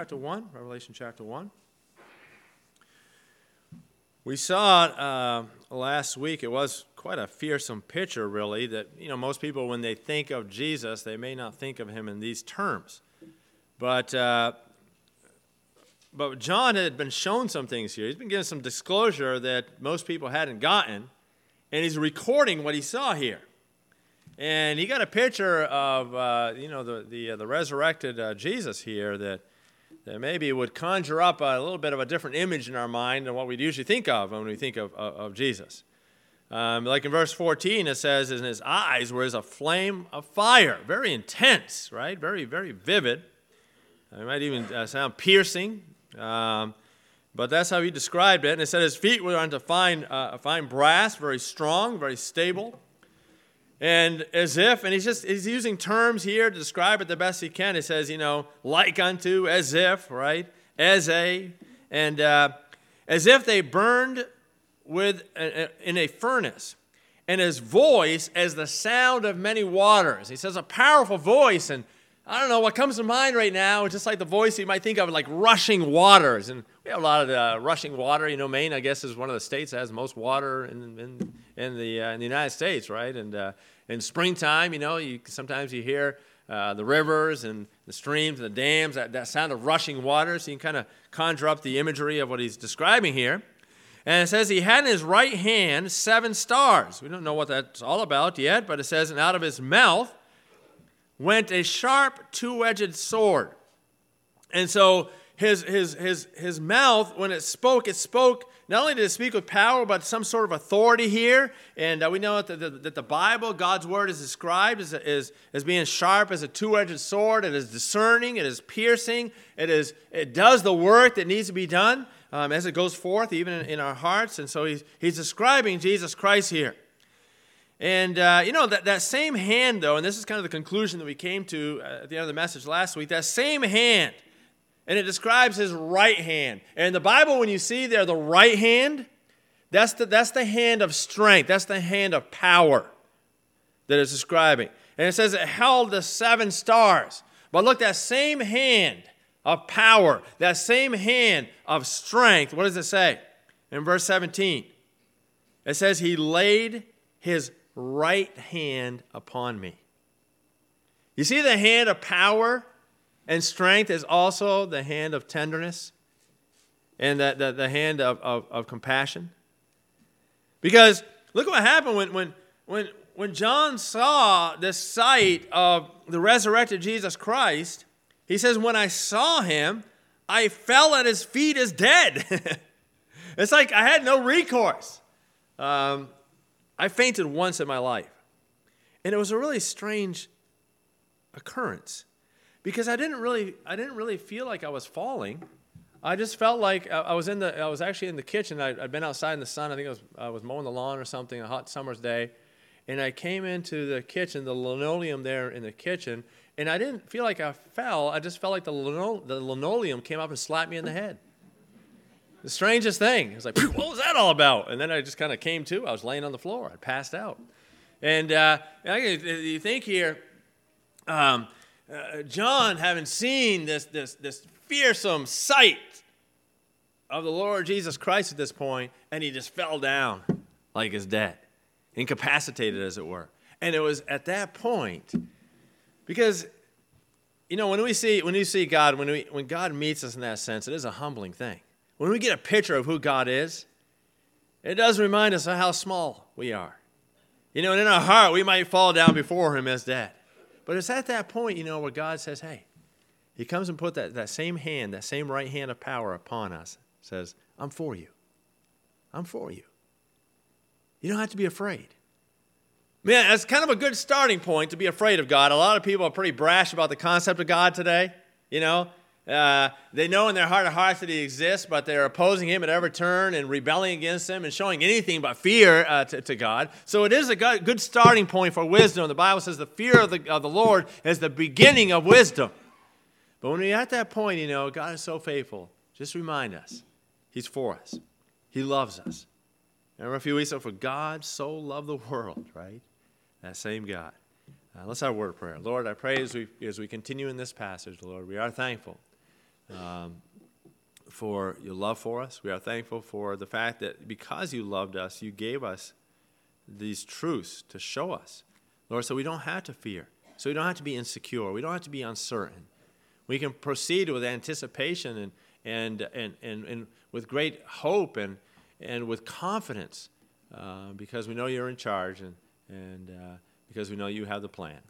chapter 1, Revelation chapter 1. We saw uh, last week. It was quite a fearsome picture, really, that, you know, most people, when they think of Jesus, they may not think of him in these terms. But, uh, but John had been shown some things here. He's been given some disclosure that most people hadn't gotten, and he's recording what he saw here. And he got a picture of, uh, you know, the, the, uh, the resurrected uh, Jesus here that that maybe it would conjure up a little bit of a different image in our mind than what we'd usually think of when we think of, of, of Jesus. Um, like in verse 14, it says, in his eyes were as a flame of fire, very intense, right? Very, very vivid. It might even uh, sound piercing, um, but that's how he described it. And it said his feet were unto fine, uh, fine brass, very strong, very stable. And as if, and he's just he's using terms here to describe it the best he can. He says, you know, like unto, as if, right? As a, and uh, as if they burned with uh, uh, in a furnace, and his voice as the sound of many waters. He says a powerful voice, and I don't know what comes to mind right now. Just like the voice you might think of, like rushing waters. And we have a lot of uh, rushing water. You know, Maine, I guess, is one of the states that has most water in, in, in the, uh, in the United States, right? And uh, in springtime, you know, you, sometimes you hear uh, the rivers and the streams and the dams, that, that sound of rushing water. So you can kind of conjure up the imagery of what he's describing here. And it says he had in his right hand seven stars. We don't know what that's all about yet, but it says, and out of his mouth went a sharp two edged sword. And so his, his, his, his mouth, when it spoke, it spoke, not only did it speak with power, but some sort of authority here. And uh, we know that the, that the Bible, God's word, is described as, as, as being sharp as a two edged sword. It is discerning, it is piercing, it, is, it does the work that needs to be done um, as it goes forth, even in, in our hearts. And so he's, he's describing Jesus Christ here. And, uh, you know, that, that same hand, though, and this is kind of the conclusion that we came to uh, at the end of the message last week, that same hand, and it describes his right hand. And the Bible, when you see there the right hand, that's the, that's the hand of strength, that's the hand of power that it's describing. And it says it held the seven stars. But look, that same hand of power, that same hand of strength, what does it say? In verse 17, it says, He laid His right hand upon me. You see, the hand of power and strength is also the hand of tenderness and the, the, the hand of, of, of compassion. Because look what happened when, when, when, when John saw the sight of the resurrected Jesus Christ. He says, When I saw him, I fell at his feet as dead. it's like I had no recourse. Um, I fainted once in my life. And it was a really strange occurrence because I didn't really, I didn't really feel like I was falling. I just felt like I was in the, I was actually in the kitchen. I, had been outside in the sun. I think I was, I was mowing the lawn or something, a hot summer's day. And I came into the kitchen, the linoleum there in the kitchen, and I didn't feel like I fell. I just felt like the, the linoleum came up and slapped me in the head. The strangest thing. It was like, what was that all about? And then I just kind of came to. I was laying on the floor. I passed out. And uh, you think here, um, uh, John, having seen this, this, this fearsome sight of the Lord Jesus Christ at this point, and he just fell down like he's dead, incapacitated, as it were. And it was at that point, because you know when we see when we see God, when we when God meets us in that sense, it is a humbling thing. When we get a picture of who God is, it does remind us of how small we are. You know, and in our heart, we might fall down before Him as dead. But it's at that point, you know, where God says, hey, He comes and put that, that same hand, that same right hand of power upon us, says, I'm for you. I'm for you. You don't have to be afraid. Man, that's kind of a good starting point to be afraid of God. A lot of people are pretty brash about the concept of God today. You know, uh, they know in their heart of hearts that he exists, but they're opposing him at every turn and rebelling against him and showing anything but fear uh, to, to, God. So it is a good starting point for wisdom. The Bible says the fear of the, of the Lord is the beginning of wisdom. But when we're at that point, you know, God is so faithful. Just remind us, he's for us. He loves us. Remember a few weeks ago, for God so loved the world, right? That same God. Uh, let's have a word of prayer. Lord, I pray as we, as we continue in this passage, Lord, we are thankful um, for your love for us. We are thankful for the fact that because you loved us, you gave us these truths to show us, Lord, so we don't have to fear. So we don't have to be insecure. We don't have to be uncertain. We can proceed with anticipation and, and, and, and, and with great hope and, and with confidence uh, because we know you're in charge and, and uh, because we know you have the plan.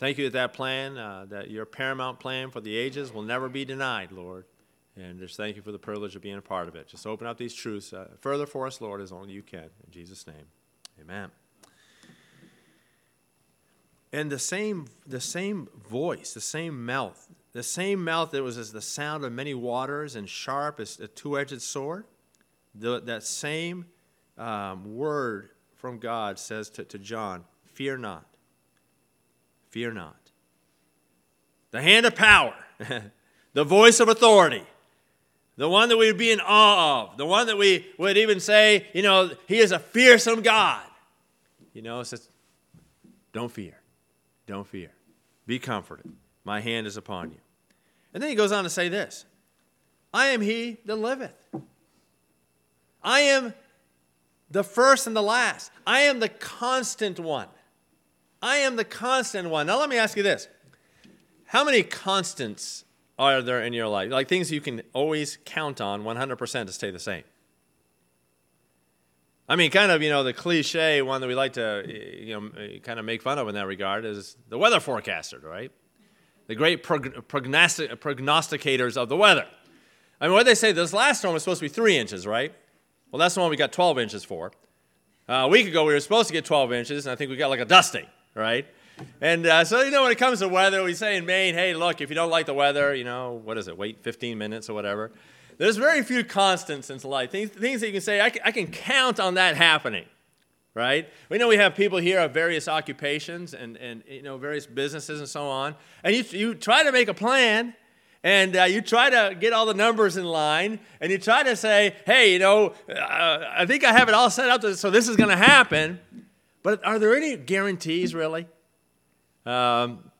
Thank you that that plan, uh, that your paramount plan for the ages will never be denied, Lord. And just thank you for the privilege of being a part of it. Just open up these truths uh, further for us, Lord, as only you can. In Jesus' name, amen. And the same, the same voice, the same mouth, the same mouth that was as the sound of many waters and sharp as a two edged sword, the, that same um, word from God says to, to John, Fear not. Fear not. The hand of power, the voice of authority, the one that we would be in awe of, the one that we would even say, you know, he is a fearsome God. You know, says, Don't fear. Don't fear. Be comforted. My hand is upon you. And then he goes on to say this I am he that liveth. I am the first and the last. I am the constant one. I am the constant one. Now, let me ask you this How many constants are there in your life? Like things you can always count on 100% to stay the same? I mean, kind of, you know, the cliche one that we like to, you know, kind of make fun of in that regard is the weather forecaster, right? The great prognostic- prognosticators of the weather. I mean, what they say, this last storm was supposed to be three inches, right? Well, that's the one we got 12 inches for. Uh, a week ago, we were supposed to get 12 inches, and I think we got like a dusting, right? And uh, so, you know, when it comes to weather, we say in Maine, hey, look, if you don't like the weather, you know, what is it, wait 15 minutes or whatever. There's very few constants in life, things, things that you can say, I can, I can count on that happening, right? We know we have people here of various occupations and, and you know, various businesses and so on. And you, you try to make a plan, and uh, you try to get all the numbers in line, and you try to say, hey, you know, uh, I think I have it all set up so this is going to happen. But are there any guarantees, really? Um,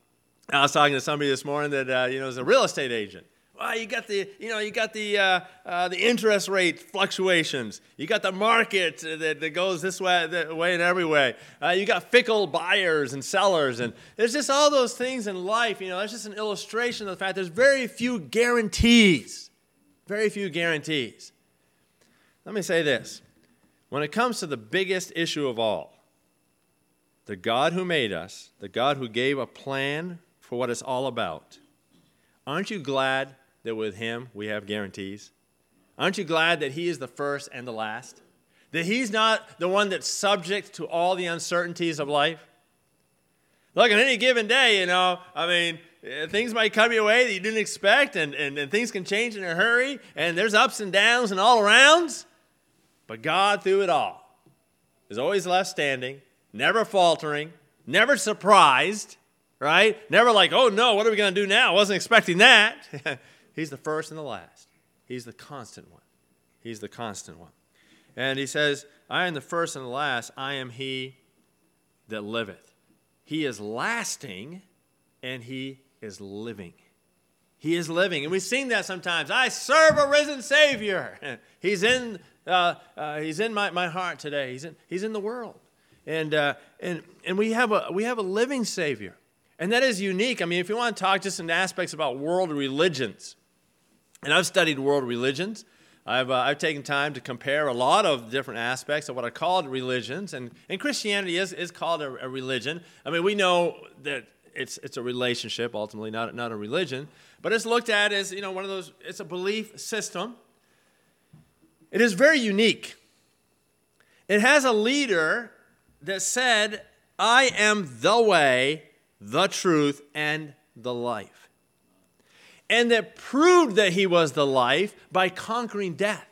I was talking to somebody this morning that, uh, you know, is a real estate agent well, you got the, you know, you got the, uh, uh, the interest rate fluctuations. You got the market that, that goes this way, that way and every way. Uh, you got fickle buyers and sellers, and there's just all those things in life. You know, that's just an illustration of the fact there's very few guarantees. Very few guarantees. Let me say this: when it comes to the biggest issue of all, the God who made us, the God who gave a plan for what it's all about. Aren't you glad that with Him we have guarantees? Aren't you glad that He is the first and the last? That He's not the one that's subject to all the uncertainties of life? Look, on any given day, you know, I mean, eh, things might come your way that you didn't expect, and, and, and things can change in a hurry, and there's ups and downs and all arounds. But God, through it all, is always left standing, never faltering, never surprised, right? Never like, oh no, what are we going to do now? I wasn't expecting that. He's the first and the last. He's the constant one. He's the constant one. And he says, I am the first and the last. I am he that liveth. He is lasting and he is living. He is living. And we sing that sometimes. I serve a risen Savior. he's in, uh, uh, he's in my, my heart today. He's in, he's in the world. And, uh, and, and we, have a, we have a living Savior. And that is unique. I mean, if you want to talk just in aspects about world religions, and I've studied world religions. I've, uh, I've taken time to compare a lot of different aspects of what are called religions, and, and Christianity is, is called a, a religion. I mean, we know that it's, it's a relationship, ultimately, not, not a religion, but it's looked at as, you know, one of those, it's a belief system. It is very unique. It has a leader that said, I am the way, the truth, and the life and that proved that he was the life by conquering death.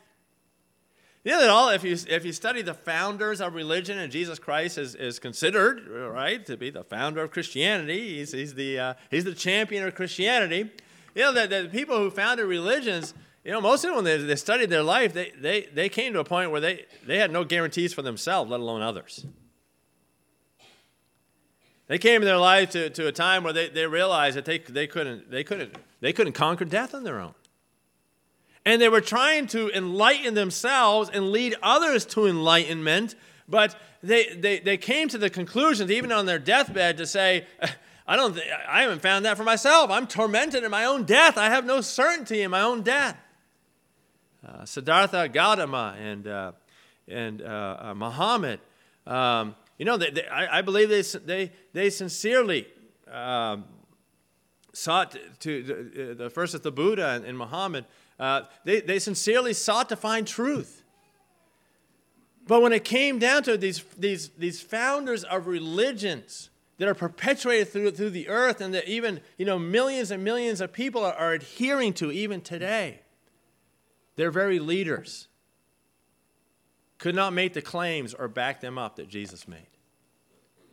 You know that all, if you, if you study the founders of religion, and Jesus Christ is, is considered, right, to be the founder of Christianity, he's, he's, the, uh, he's the champion of Christianity. You know, that the people who founded religions, you know, most of them, when they, they studied their life, they, they, they came to a point where they, they had no guarantees for themselves, let alone others. They came in their life to, to a time where they, they realized that they, they, couldn't, they, couldn't, they couldn't conquer death on their own. And they were trying to enlighten themselves and lead others to enlightenment, but they, they, they came to the conclusion, even on their deathbed, to say, I, don't th- I haven't found that for myself. I'm tormented in my own death. I have no certainty in my own death. Uh, Siddhartha Gautama and, uh, and uh, uh Muhammad, um, you know, they, they, I, I, believe they, they, they sincerely um, sought to, to the first is the Buddha and, and Muhammad, uh, they, they sincerely sought to find truth. But when it came down to these, these, these founders of religions that are perpetuated through, through the earth and that even you know, millions and millions of people are, are adhering to even today, their very leaders could not make the claims or back them up that Jesus made.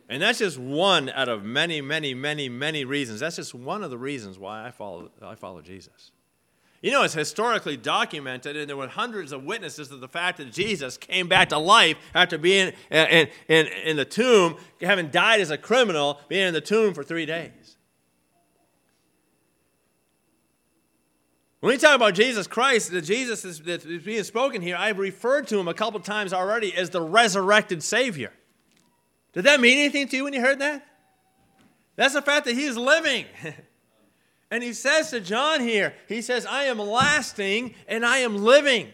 And that's just one out of many, many, many, many reasons. That's just one of the reasons why I follow, I follow Jesus. You know, it's historically documented, and there were hundreds of witnesses to the fact that Jesus came back to life after being in, in, in the tomb, having died as a criminal, being in the tomb for three days. When we talk about Jesus Christ, the Jesus that's being spoken here, I've referred to him a couple times already as the resurrected Savior. Did that mean anything to you when you heard that? That's the fact that he is living. And he says to John here, he says, I am lasting and I am living.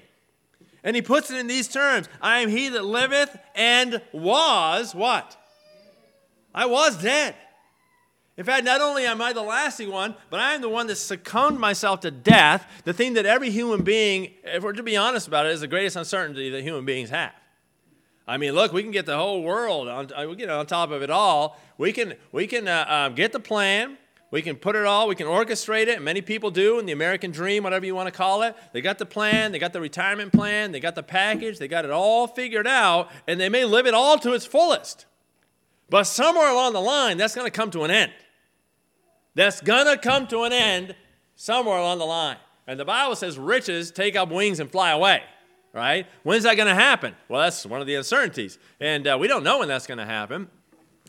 And he puts it in these terms I am he that liveth and was what? I was dead. In fact, not only am I the lasting one, but I am the one that succumbed myself to death, the thing that every human being, if we're to be honest about it, is the greatest uncertainty that human beings have. I mean, look, we can get the whole world on, uh, get on top of it all. We can, we can uh, uh, get the plan. We can put it all, we can orchestrate it, many people do in the American dream, whatever you want to call it. They got the plan, they got the retirement plan, they got the package, they got it all figured out, and they may live it all to its fullest. But somewhere along the line, that's going to come to an end. That's going to come to an end somewhere along the line. And the Bible says riches take up wings and fly away, right? When's that going to happen? Well, that's one of the uncertainties. And uh, we don't know when that's going to happen.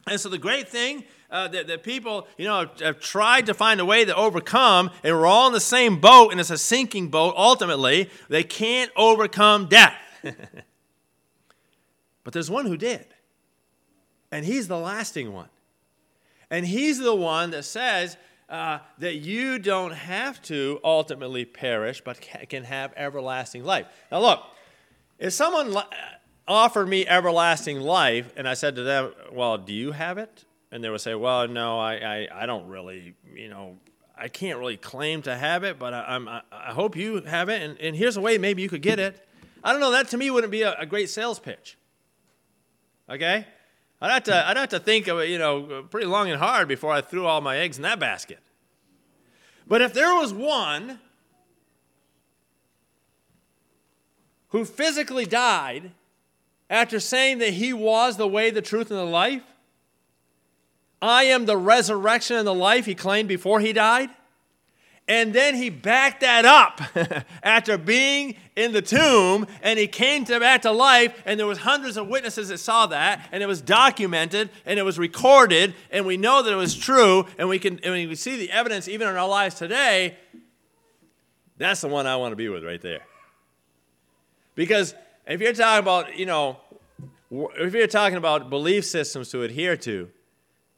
And so the great thing uh, that, that, people, you know, have, have, tried to find a way to overcome, and we're all in the same boat, and it's a sinking boat. Ultimately, they can't overcome death. but there's one who did, and he's the lasting one. And he's the one that says uh, that you don't have to ultimately perish, but can have everlasting life. Now, look, if someone offered me everlasting life, and I said to them, Well, do you have it? and they would say, "Well, no, I, I, I don't really, you know, I can't really claim to have it, but I, am I, I, hope you have it, and, and here's a way maybe you could get it." I don't know. That to me wouldn't be a, a great sales pitch. Okay, I'd have to I'd have to think of it, you know, pretty long and hard before I threw all my eggs in that basket. But if there was one who physically died after saying that he was the way, the truth, and the life, I am the resurrection and the life, he claimed before he died. And then he backed that up after being in the tomb and he came to back to life and there was hundreds of witnesses that saw that and it was documented and it was recorded and we know that it was true and we can and we see the evidence even in our lives today. That's the one I want to be with right there. Because if you're talking about, you know, if you're talking about belief systems to adhere to,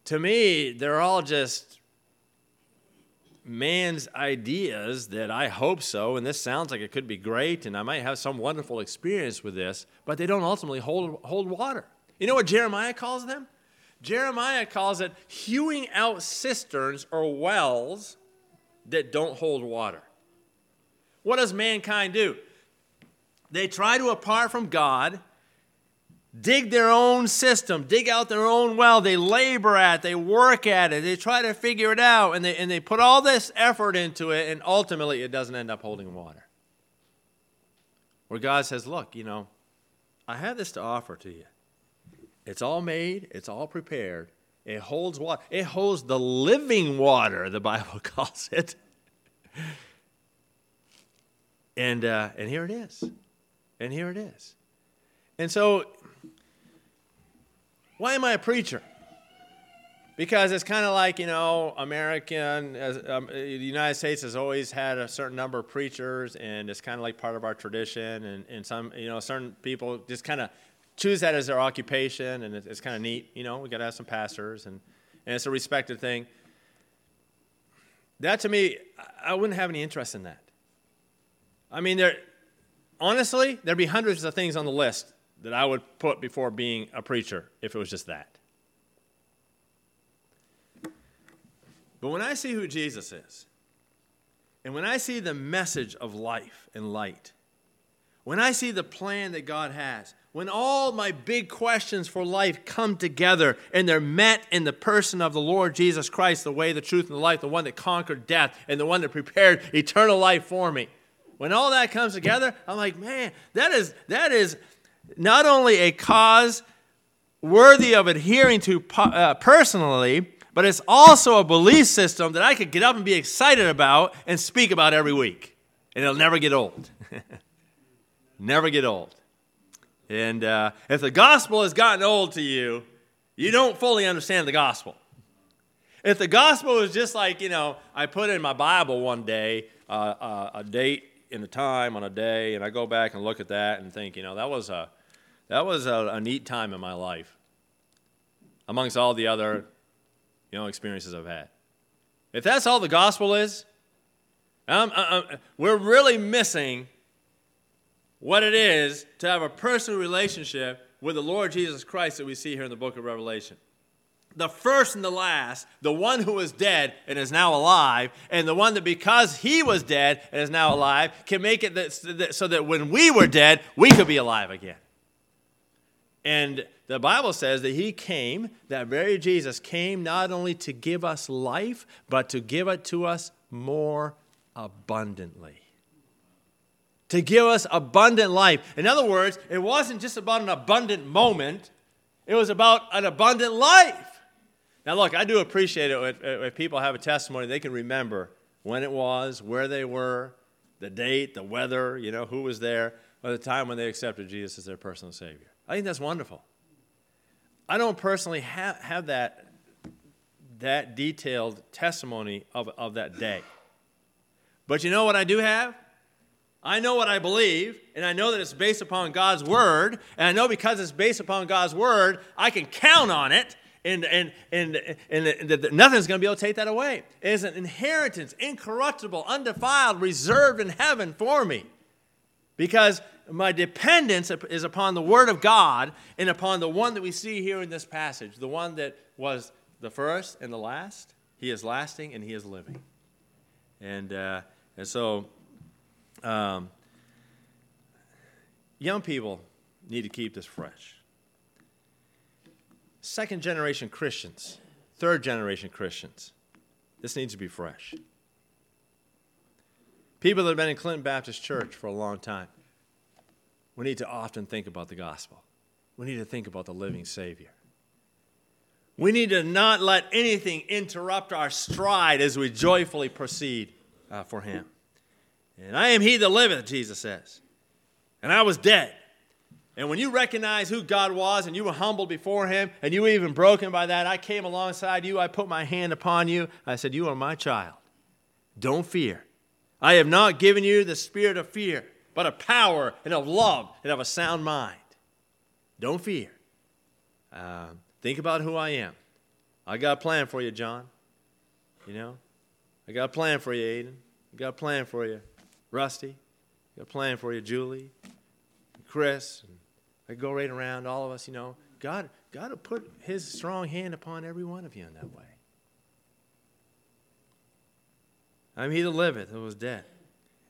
to me, they're all just man's ideas that I hope so, and this sounds like it could be great, and I might have some wonderful experience with this, but they don't ultimately hold, hold water. You know what Jeremiah calls them? Jeremiah calls it hewing out cisterns or wells that don't hold water. What does mankind do? They try to apart from God dig their own cistern, dig out their own well. They labor at it, they work at it, they try to figure it out, and they, and they put all this effort into it, and ultimately it doesn't end up holding water. Where God says, Look, you know, I have this to offer to you. It's all made, it's all prepared. It holds water. It holds the living water, the Bible calls it. And, uh, and here it is. And here it is. And so why am I a preacher? because it's kind of like you know american as, um, the united states has always had a certain number of preachers and it's kind of like part of our tradition and, and some you know certain people just kind of choose that as their occupation and it's, it's kind of neat you know we got to have some pastors and, and it's a respected thing that to me i wouldn't have any interest in that i mean there honestly there'd be hundreds of things on the list that i would put before being a preacher if it was just that But when I see who Jesus is, and when I see the message of life and light, when I see the plan that God has, when all my big questions for life come together and they're met in the person of the Lord Jesus Christ, the way, the truth, and the life, the one that conquered death and the one that prepared eternal life for me. When all that comes together, I'm like, man, that is, that is not only a cause worthy of adhering to uh, personally, but it's also a belief system that I could get up and be excited about and speak about every week. And it'll never get old. never get old. And uh, if the gospel has gotten old to you, you don't fully understand the gospel. If the gospel is just like, you know, I put in my Bible one day uh, uh, a date and a time on a day, and I go back and look at that and think, you know, that was a, that was a, a neat time in my life amongst all the other you know, experiences I've had. If that's all the gospel is, I'm, I'm, we're really missing what it is to have a personal relationship with the Lord Jesus Christ that we see here in the book of Revelation. The first and the last, the one who was dead and is now alive, and the one that because he was dead and is now alive can make it that, so that when we were dead, we could be alive again. And the Bible says that he came, that very Jesus came not only to give us life, but to give it to us more abundantly. To give us abundant life. In other words, it wasn't just about an abundant moment, it was about an abundant life. Now, look, I do appreciate it if, people have a testimony, they can remember when it was, where they were, the date, the weather, you know, who was there, or the time when they accepted Jesus as their personal Savior. I think that's wonderful. I don't personally have, have that, that detailed testimony of, of that day. But you know what I do have? I know what I believe, and I know that it's based upon God's word, and I know because it's based upon God's word, I can count on it, and, and, and, and, and nothing's going to be able to take that away. It is an inheritance, incorruptible, undefiled, reserved in heaven for me. Because my dependence is upon the Word of God and upon the one that we see here in this passage, the one that was the first and the last. He is lasting and He is living. And, uh, and so, um, young people need to keep this fresh. Second generation Christians, third generation Christians, this needs to be fresh. People that have been in Clinton Baptist Church for a long time we need to often think about the gospel. We need to think about the living Savior. We need to not let anything interrupt our stride as we joyfully proceed uh, for Him. And I am He that liveth, Jesus says. And I was dead. And when you recognize who God was and you were humbled before Him and you were even broken by that, I came alongside you. I put my hand upon you. I said, You are my child. Don't fear. I have not given you the spirit of fear but of power and of love and of a sound mind. Don't fear. Uh, think about who I am. I got a plan for you, John. You know, I got a plan for you, Aiden. I got a plan for you, Rusty. I got a plan for you, Julie, Chris. I go right around all of us. You know, God, God will put His strong hand upon every one of you in that way. I'm He that liveth and was dead.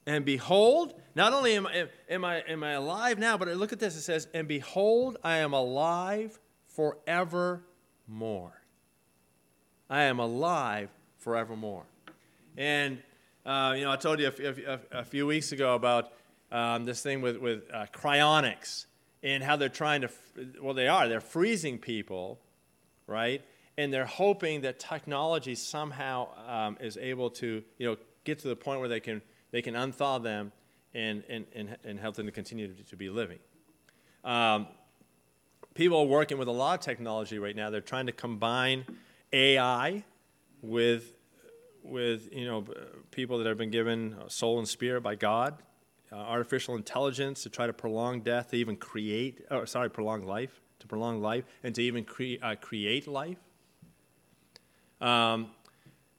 And behold, not only am, am, I, am I alive now, but look at this. It says, And behold, I am alive forevermore. I am alive forevermore. And, uh, you know, I told you a, a, a few weeks ago about um, this thing with, with uh, cryonics and how they're trying to, well, they are. They're freezing people, right? And they're hoping that technology somehow um, is able to, you know, get to the point where they can they can unthaw them and, and, and, and help them to continue to, be living. Um, people are working with a lot of technology right now. They're trying to combine AI with, with you know, people that have been given soul and spirit by God, uh, artificial intelligence to try to prolong death, to even create, or sorry, prolong life, to prolong life, and to even cre- uh, create life. Um,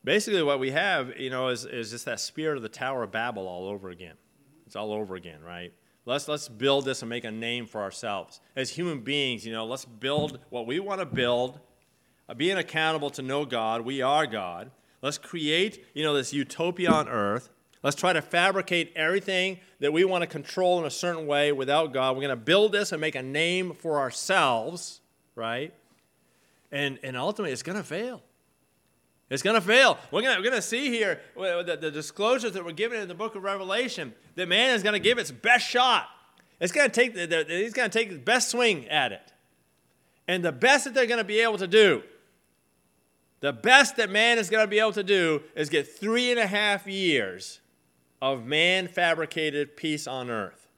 basically, what we have, you no, is, is just that spirit of the Tower of Babel all over again. It's all over again, right? Let's, let's build this and make a name for ourselves. As human beings, you know, let's build what we want to build, uh, being accountable to know God. We are God. Let's create, you know, this utopia on earth. Let's try to fabricate everything that we want to control in a certain way without God. We're going to build this and make a name for ourselves, right? And, and ultimately, it's going to fail. It's going to fail. We're going to see here the, the disclosures that were given in the book of Revelation that man is going to give its best shot. It's going to take the, the, he's going to take his best swing at it. And the best that they're going to be able to do, the best that man is going to be able to do is get three and a half years of man fabricated peace on earth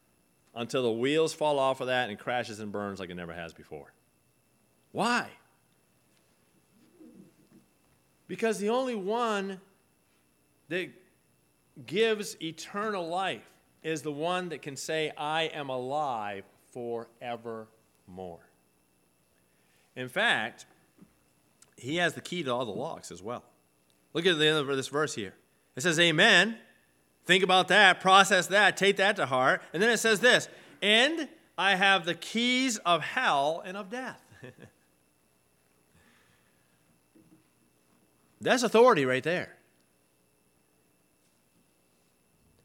until the wheels fall off of that and crashes and burns like it never has before. Why? Because the only one that gives eternal life is the one that can say, I am alive forevermore. In fact, he has the key to all the locks as well. Look at the end of this verse here. It says, Amen. Think about that, process that, take that to heart. And then it says this, and I have the keys of hell and of death. That's authority right there.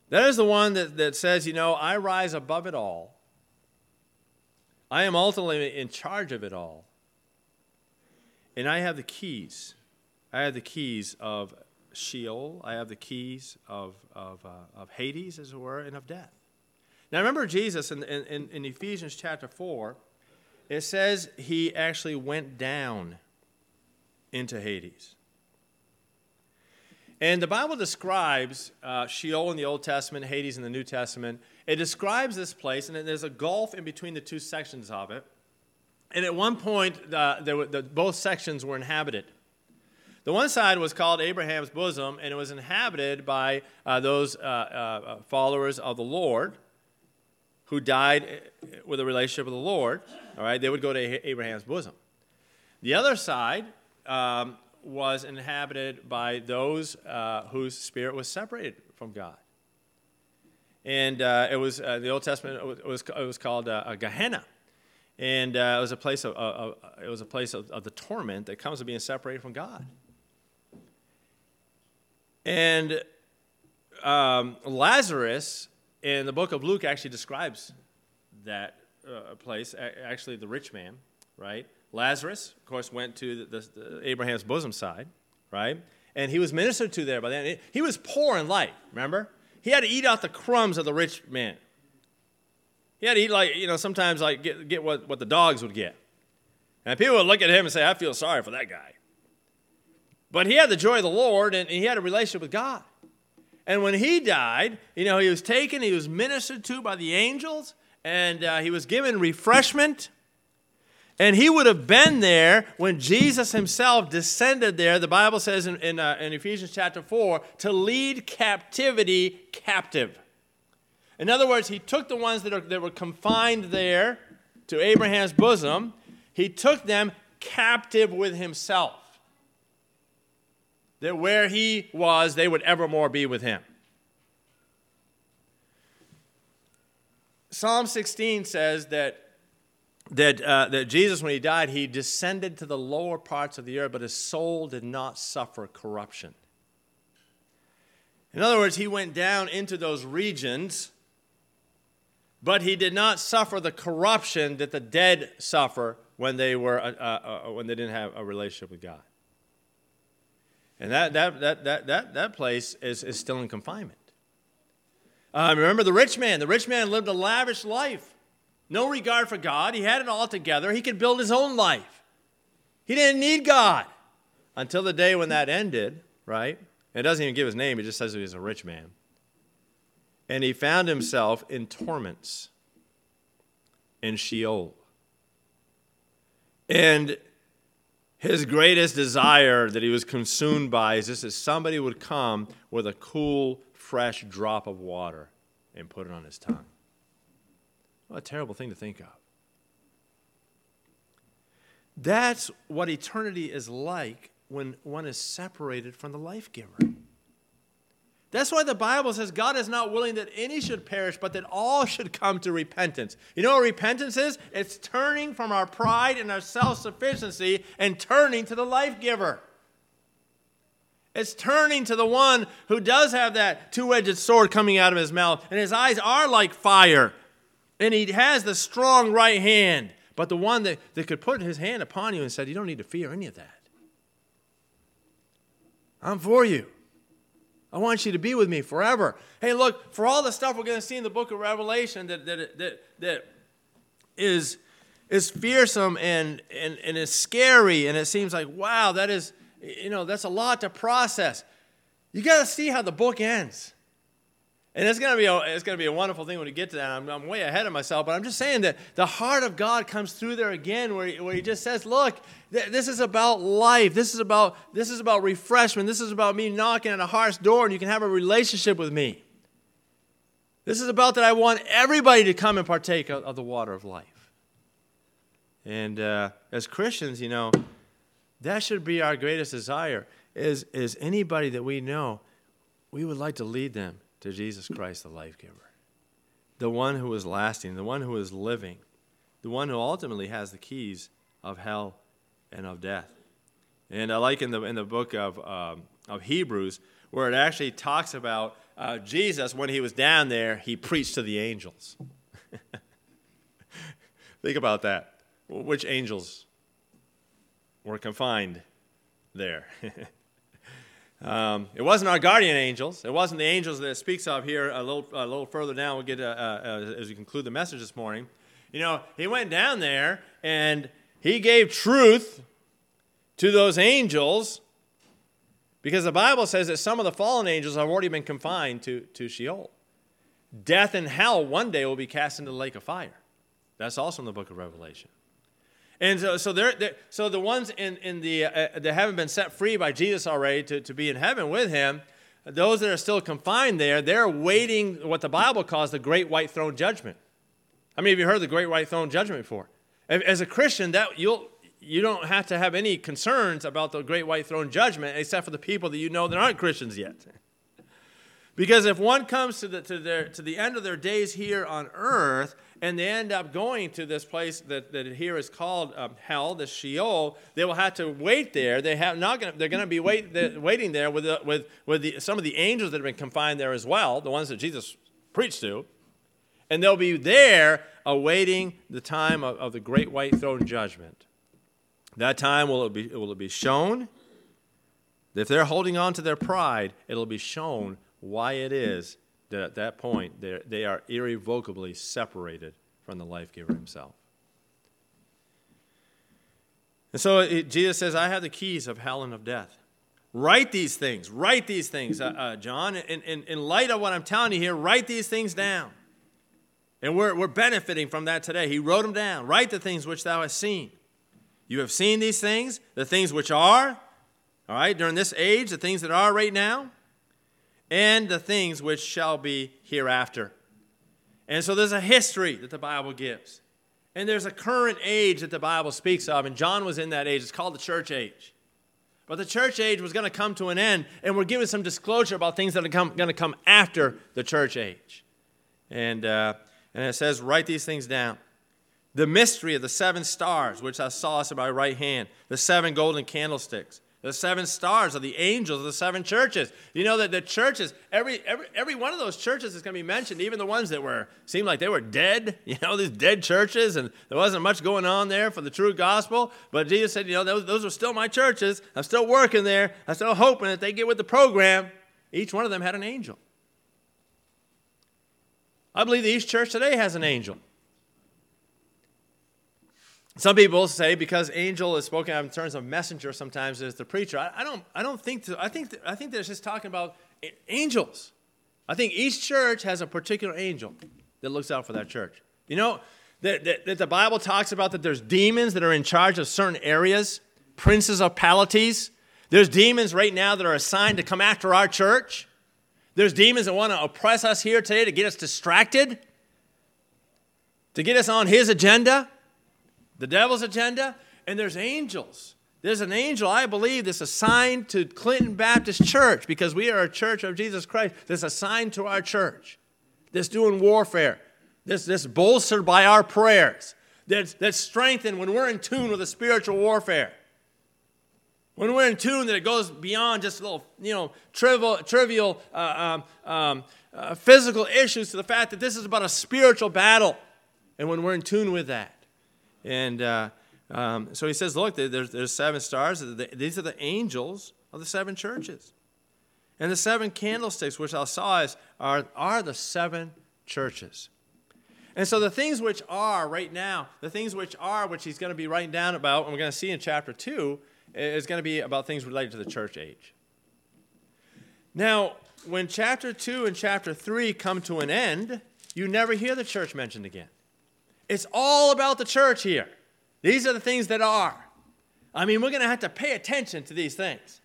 That is the one that, that says, you know, I rise above it all. I am ultimately in charge of it all. And I have the keys. I have the keys of Sheol. I have the keys of, of, uh, of Hades, as it were, and of death. Now, remember Jesus in, in, in Ephesians chapter 4, it says he actually went down into Hades. And the Bible describes uh, Sheol in the Old Testament, Hades in the New Testament. It describes this place, and there's a gulf in between the two sections of it. And at one point, uh, were, the, both sections were inhabited. The one side was called Abraham's bosom, and it was inhabited by uh, those uh, uh, followers of the Lord who died uh, with a relationship with the Lord. All right, they would go to Abraham's bosom. The other side um, was inhabited by those uh, whose spirit was separated from God. And uh, it was, uh, the Old Testament, it was, it was called uh, Gehenna. And uh, it was a place, of, it was a place of, of the torment that comes to being separated from God. And um, Lazarus in the book of Luke actually describes that uh, place, actually, the rich man, right? Lazarus, of course, went to the, the, Abraham's bosom side, right? And he was ministered to there by then. He was poor in life, remember? He had to eat out the crumbs of the rich man. He had to eat like, you know, sometimes like get, get what, what the dogs would get. And people would look at him and say, I feel sorry for that guy. But he had the joy of the Lord and he had a relationship with God. And when he died, you know, he was taken, he was ministered to by the angels, and uh, he was given refreshment and he would have been there when Jesus himself descended there, the Bible says in, in, uh, in, Ephesians chapter 4, to lead captivity captive. In other words, he took the ones that, are, that were confined there to Abraham's bosom, he took them captive with himself. That where he was, they would evermore be with him. Psalm 16 says that that, uh, that Jesus, when he died, he descended to the lower parts of the earth, but his soul did not suffer corruption. In other words, he went down into those regions, but he did not suffer the corruption that the dead suffer when they, were, uh, uh, uh when they didn't have a relationship with God. And that, that, that, that, that, that place is, is still in confinement. Uh, remember the rich man. The rich man lived a lavish life no regard for God. He had it all together. He could build his own life. He didn't need God until the day when that ended, right? It doesn't even give his name, it just says he was a rich man. And he found himself in torments in Sheol. And his greatest desire that he was consumed by is just that somebody would come with a cool, fresh drop of water and put it on his tongue. What a terrible thing to think of. That's what eternity is like when one is separated from the life giver. That's why the Bible says God is not willing that any should perish, but that all should come to repentance. You know what repentance is? It's turning from our pride and our self sufficiency and turning to the life giver. It's turning to the one who does have that two edged sword coming out of his mouth, and his eyes are like fire, and he has the strong right hand. But the one that, that could put his hand upon you and said, You don't need to fear any of that. I'm for you. I want you to be with me forever. Hey, look, for all the stuff we're going to see in the book of Revelation that, that, that, that is, is fearsome and, and, and is scary, and it seems like, wow, that is, you know, that's a lot to process. You got to see how the book ends. And it's to be a, it's to be a wonderful thing when we get to that. I'm, I'm way ahead of myself, but I'm just saying that the heart of God comes through there again, where he, where he just says, "Look, th- this is about life. This is about this is about refreshment. This is about me knocking at a heart's door, and you can have a relationship with me. This is about that I want everybody to come and partake of, of the water of life. And uh, as Christians, you know, that should be our greatest desire. Is is anybody that we know, we would like to lead them." To Jesus Christ, the life giver, the one who is lasting, the one who is living, the one who ultimately has the keys of hell and of death. And I like in the, in the book of, um, of Hebrews, where it actually talks about uh, Jesus, when he was down there, he preached to the angels. Think about that. Which angels were confined there? Um, it wasn't our guardian angels. It wasn't the angels that it speaks of here a little, a little further down. We'll get uh, uh, as we conclude the message this morning. You know, he went down there and he gave truth to those angels because the Bible says that some of the fallen angels have already been confined to, to Sheol. Death and hell one day will be cast into the lake of fire. That's also in the book of Revelation. And so, so, they're, they're, so the ones in, in the, uh, that haven't been set free by Jesus already to, to be in heaven with him, those that are still confined there, they're waiting what the Bible calls the great white throne judgment. How many of you heard the great white throne judgment before? As a Christian, that you'll, you don't have to have any concerns about the great white throne judgment except for the people that you know that aren't Christians yet. Because if one comes to the, to, their, to the end of their days here on earth and they end up going to this place that, that here is called um, hell, the Sheol, they will have to wait there. They have not gonna, they're going to be wait, waiting there with, the, with, with the, some of the angels that have been confined there as well, the ones that Jesus preached to. And they'll be there awaiting the time of, of the great white throne judgment. That time will it be, will it be shown. If they're holding on to their pride, it'll be shown why it is that at that point they are irrevocably separated from the life giver himself. And so it, Jesus says, I have the keys of hell and of death. Write these things. Write these things, uh, uh, John. In, in, in light of what I'm telling you here, write these things down. And we're, we're benefiting from that today. He wrote them down. Write the things which thou hast seen. You have seen these things, the things which are, all right, during this age, the things that are right now and the things which shall be hereafter. And so there's a history that the Bible gives. And there's a current age that the Bible speaks of. And John was in that age. It's called the church age. But the church age was going to come to an end. And we're given some disclosure about things that are come, going to come after the church age. And, uh, and it says, write these things down. The mystery of the seven stars, which I saw us in my right hand, the seven golden candlesticks the seven stars of the angels of the seven churches. You know that the churches, every, every, every one of those churches is going to be mentioned, even the ones that were seemed like they were dead, you know, these dead churches, and there wasn't much going on there for the true gospel. But Jesus said, you know, those, those are still my churches. I'm still working there. I'm still hoping that they get with the program. Each one of them had an angel. I believe the East Church today has an angel. Some people say because angel is spoken of in terms of messenger sometimes as the preacher. I, I don't, I don't think, to, I think, th- I think they're just talking about angels. I think each church has a particular angel that looks out for that church. You know, that, that, that the Bible talks about that there's demons that are in charge of certain areas principalities. There's demons right now that are assigned to come after our church. There's demons that want to oppress us here today to get us distracted, to get us on his agenda, the devil's agenda. And there's angels. There's an angel, I believe, that's assigned to Clinton Baptist Church because we are a church of Jesus Christ that's assigned to our church, that's doing warfare, that's, that's bolstered by our prayers, that's, that's strengthened when we're in tune with the spiritual warfare. When we're in tune, that it goes beyond just little, you know, trivial, trivial uh, um, um, uh, physical issues to the fact that this is about a spiritual battle. And when we're in tune with that. And uh, um, so he says, look, there's, there's seven stars. These are the angels of the seven churches. And the seven candlesticks, which I saw, is, are, are the seven churches. And so the things which are right now, the things which are, which he's going to be writing down about, and we're going to see in chapter 2, is going to be about things related to the church age. Now, when chapter 2 and chapter 3 come to an end, you never hear the church mentioned again. It's all about the church here. These are the things that are. I mean, we're going to have to pay attention to these things.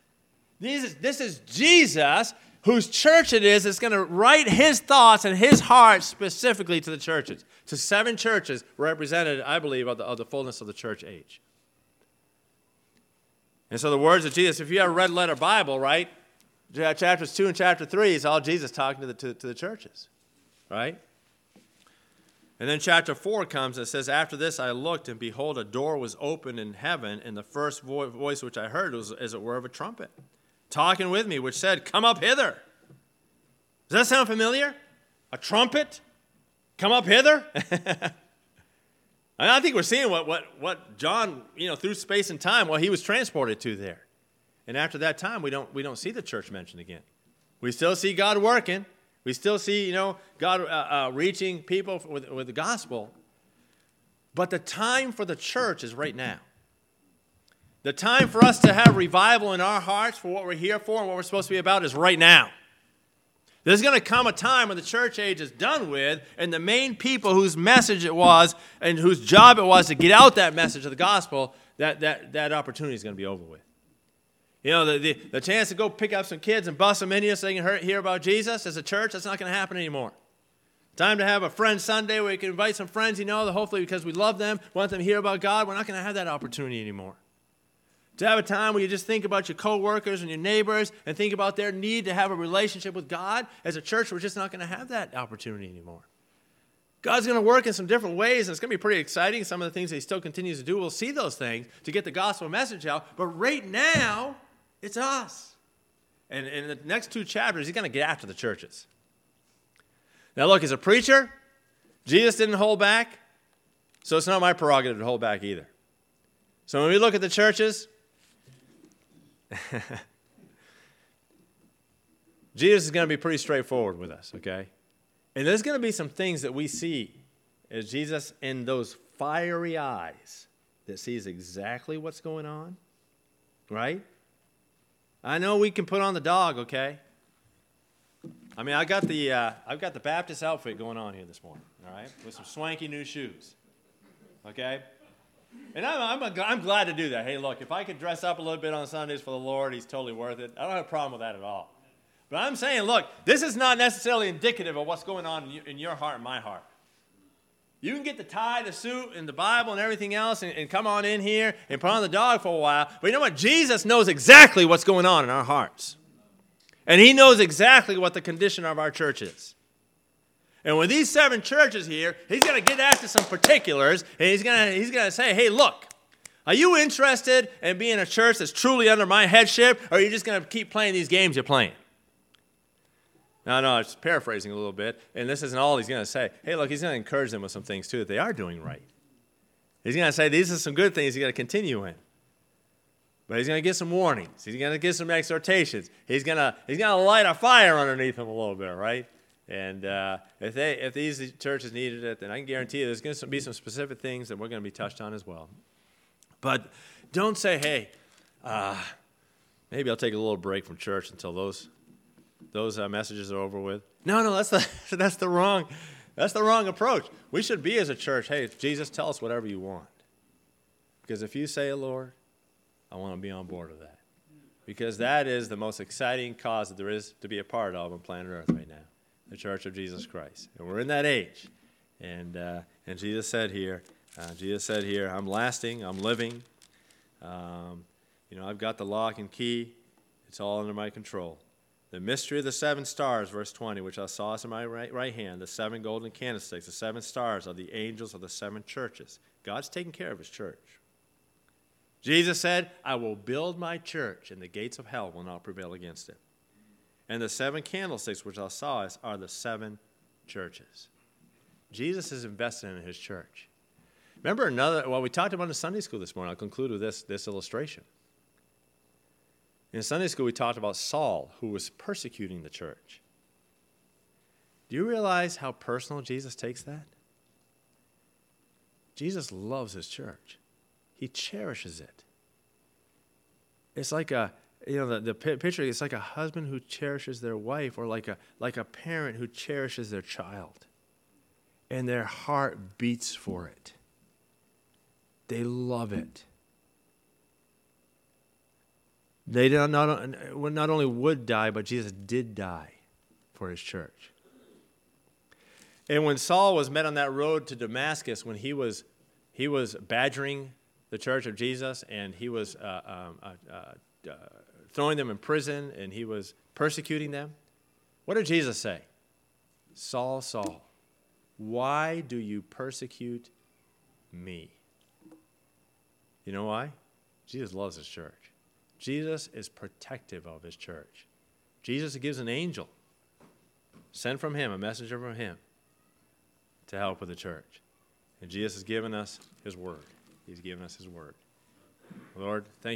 These, this is Jesus, whose church it is, that's going to write his thoughts and his heart specifically to the churches, to seven churches represented, I believe, of the, of the fullness of the church age. And so the words of Jesus, if you have a red letter Bible, right? Chapters 2 and chapter 3 is all Jesus talking to the, to, to the churches, right? And then chapter 4 comes and says, After this I looked, and behold, a door was opened in heaven, and the first vo- voice which I heard was as it were of a trumpet, talking with me, which said, Come up hither. Does that sound familiar? A trumpet? Come up hither? I think we're seeing what, what, what John, you know, through space and time, what he was transported to there. And after that time, we don't, we don't see the church mentioned again. We still see God working. We still see, you know, God uh, uh, reaching people with, with the gospel. But the time for the church is right now. The time for us to have revival in our hearts for what we're here for and what we're supposed to be about is right now. There's going to come a time when the church age is done with, and the main people whose message it was and whose job it was to get out that message of the gospel, that, that, that opportunity is going to be over with. You know, the, the, the chance to go pick up some kids and bust them in here so they can hear about Jesus as a church, that's not going to happen anymore. Time to have a friend Sunday where you can invite some friends you know, that hopefully because we love them, want them to hear about God. We're not going to have that opportunity anymore to have a time where you just think about your coworkers and your neighbors and think about their need to have a relationship with God. As a church, we're just not going to have that opportunity anymore. God's going to work in some different ways, and it's going to be pretty exciting. Some of the things that He still continues to do, we'll see those things to get the gospel message out. But right now, it's us. And in the next two chapters, He's going to get after the churches. Now, look, as a preacher, Jesus didn't hold back, so it's not my prerogative to hold back either. So when we look at the churches, Jesus is going to be pretty straightforward with us, okay? And there's going to be some things that we see as Jesus in those fiery eyes that sees exactly what's going on, right? I know we can put on the dog, okay? I mean, I got the uh, I've got the Baptist outfit going on here this morning, all right, with some swanky new shoes, okay? And I'm, I'm, a, I'm glad to do that. Hey, look, if I could dress up a little bit on Sundays for the Lord, He's totally worth it. I don't have a problem with that at all. But I'm saying, look, this is not necessarily indicative of what's going on in your heart and my heart. You can get the tie, the suit, and the Bible and everything else and, and, come on in here and put on the dog for a while. But you know what? Jesus knows exactly what's going on in our hearts. And He knows exactly what the condition of our church is. And with these seven churches here, he's going to get after some particulars, and he's going he's going to say, hey, look, are you interested in being a church that's truly under my headship, or are you just going to keep playing these games you're playing? No, no, just paraphrasing a little bit, and this isn't all he's going to say. Hey, look, he's going to encourage them with some things, too, that they are doing right. He's going to say these are some good things he's going to continue in. But he's going to get some warnings. He's going to get some exhortations. He's going to, he's going to light a fire underneath them a little bit, right? And uh, if, they, if these churches needed it, then I can guarantee you there's going to be some specific things that we're going to be touched on as well. But don't say, hey, uh, maybe I'll take a little break from church until those, those uh, messages are over with. No, no, that's the, that's, the wrong, that's the wrong approach. We should be as a church, hey, Jesus, tell us whatever you want. Because if you say Lord, I want to be on board with that. Because that is the most exciting cause that there is to be a part of on planet Earth right now the Church of Jesus Christ. And we're in that age. And, uh, and Jesus said here, uh, Jesus said here, I'm lasting, I'm living. Um, you know, I've got the lock and key, it's all under my control. The mystery of the seven stars, verse 20, which I saw in my right, right hand, the seven golden candlesticks, the seven stars are the angels of the seven churches. God's taking care of his church. Jesus said, I will build my church, and the gates of hell will not prevail against it. And the seven candlesticks, which I saw, are the seven churches. Jesus is invested in his church. Remember another, well, we talked about in Sunday school this morning. I'll conclude with this, this illustration. In Sunday school, we talked about Saul, who was persecuting the church. Do you realize how personal Jesus takes that? Jesus loves his church, he cherishes it. It's like a, you know, the, the picture, it's like a husband who cherishes their wife, or like a, like a parent who cherishes their child. And their heart beats for it, they love it. They not, not, not only would die, but Jesus did die for his church. And when Saul was met on that road to Damascus, when he was, he was badgering the church of Jesus and he was uh, um, uh, uh, uh throwing them in prison and he was persecuting them, what did Jesus say? Saul, Saul, why do you persecute me? You know why? Jesus loves his church. Jesus is protective of his church. Jesus gives an angel sent from him, a messenger from him, to help with the church. And Jesus has given us his word. He's given us his word. Lord, thank you.